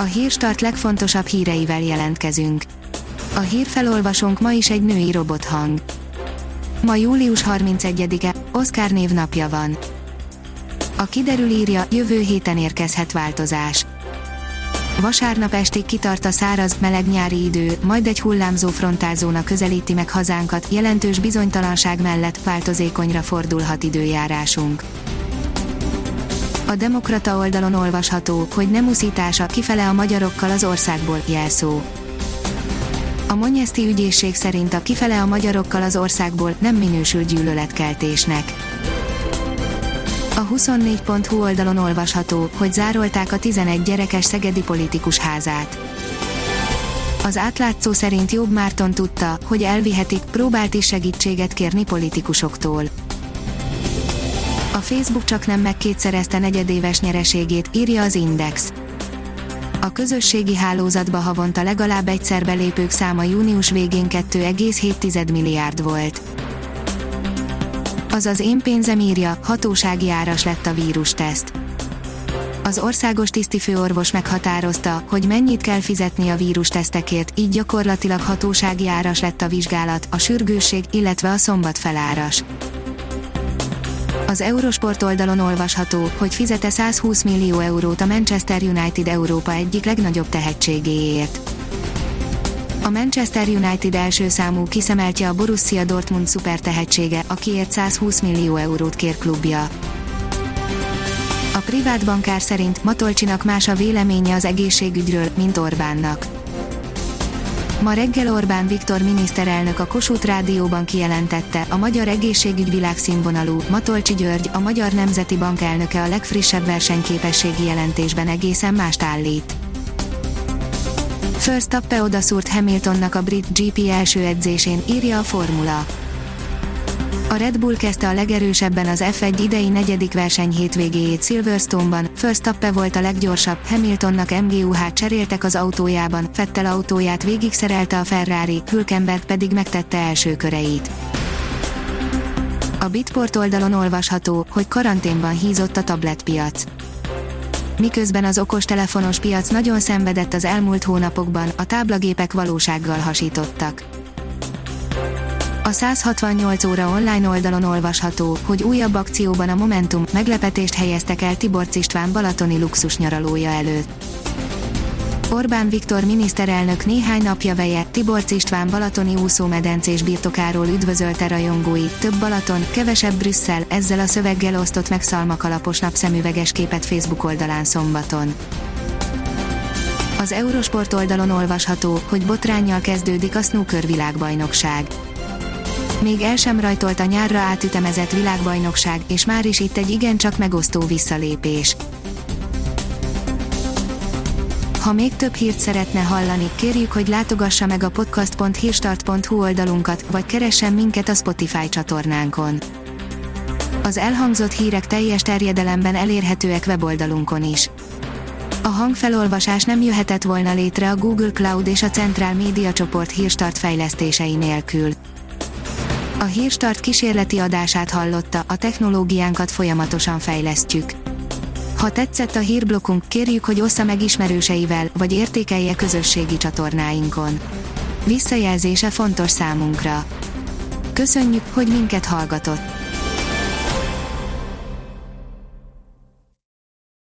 A hírstart legfontosabb híreivel jelentkezünk. A hírfelolvasónk ma is egy női robothang. Ma július 31-e, Oscar névnapja van. A kiderül írja, jövő héten érkezhet változás. Vasárnap estig kitart a száraz, meleg nyári idő, majd egy hullámzó frontálzóna közelíti meg hazánkat, jelentős bizonytalanság mellett változékonyra fordulhat időjárásunk. A Demokrata oldalon olvasható, hogy nem uszítása kifele a magyarokkal az országból, jelszó. A Monyeszti ügyészség szerint a kifele a magyarokkal az országból nem minősül gyűlöletkeltésnek. A 24.hu oldalon olvasható, hogy zárolták a 11 gyerekes szegedi politikus házát. Az átlátszó szerint Jobb Márton tudta, hogy elvihetik, próbált is segítséget kérni politikusoktól. A Facebook csak nem megkétszerezte negyedéves nyereségét, írja az Index. A közösségi hálózatba havonta legalább egyszer belépők száma június végén 2,7 milliárd volt. Az az én pénzem írja, hatósági áras lett a vírusteszt. Az országos tisztifőorvos meghatározta, hogy mennyit kell fizetni a vírustesztekért, így gyakorlatilag hatósági áras lett a vizsgálat, a sürgősség, illetve a szombat feláras. Az Eurosport oldalon olvasható, hogy fizete 120 millió eurót a Manchester United Európa egyik legnagyobb tehetségéért. A Manchester United első számú kiszemeltje a Borussia Dortmund szuper tehetsége, akiért 120 millió eurót kér klubja. A privát bankár szerint Matolcsinak más a véleménye az egészségügyről, mint Orbánnak. Ma reggel Orbán Viktor miniszterelnök a Kossuth Rádióban kijelentette, a magyar egészségügy világszínvonalú, Matolcsi György, a Magyar Nemzeti Bank elnöke a legfrissebb versenyképességi jelentésben egészen mást állít. First Tappe odaszúrt Hamiltonnak a brit GP első edzésén, írja a formula. A Red Bull kezdte a legerősebben az F1 idei negyedik verseny hétvégéjét Silverstone-ban, First Tappe volt a leggyorsabb, Hamiltonnak MGUH cseréltek az autójában, Fettel autóját végig szerelte a Ferrari, Hülkenberg pedig megtette első köreit. A Bitport oldalon olvasható, hogy karanténban hízott a tabletpiac miközben az okostelefonos piac nagyon szenvedett az elmúlt hónapokban, a táblagépek valósággal hasítottak. A 168 óra online oldalon olvasható, hogy újabb akcióban a Momentum meglepetést helyeztek el Tiborc István balatoni luxus nyaralója előtt. Orbán Viktor miniszterelnök néhány napja veje Tiborc István balatoni úszómedencés birtokáról üdvözölte rajongói, több Balaton, kevesebb Brüsszel, ezzel a szöveggel osztott meg szalmakalapos napszemüveges képet Facebook oldalán szombaton. Az Eurosport oldalon olvasható, hogy botránnyal kezdődik a snooker világbajnokság. Még el sem rajtolt a nyárra átütemezett világbajnokság, és már is itt egy igencsak megosztó visszalépés. Ha még több hírt szeretne hallani, kérjük, hogy látogassa meg a podcast.hírstart.hu oldalunkat, vagy keressen minket a Spotify csatornánkon. Az elhangzott hírek teljes terjedelemben elérhetőek weboldalunkon is. A hangfelolvasás nem jöhetett volna létre a Google Cloud és a Central Media csoport hírstart fejlesztései nélkül. A hírstart kísérleti adását hallotta, a technológiánkat folyamatosan fejlesztjük. Ha tetszett a hírblokkunk, kérjük, hogy ossza meg ismerőseivel, vagy értékelje közösségi csatornáinkon. Visszajelzése fontos számunkra. Köszönjük, hogy minket hallgatott!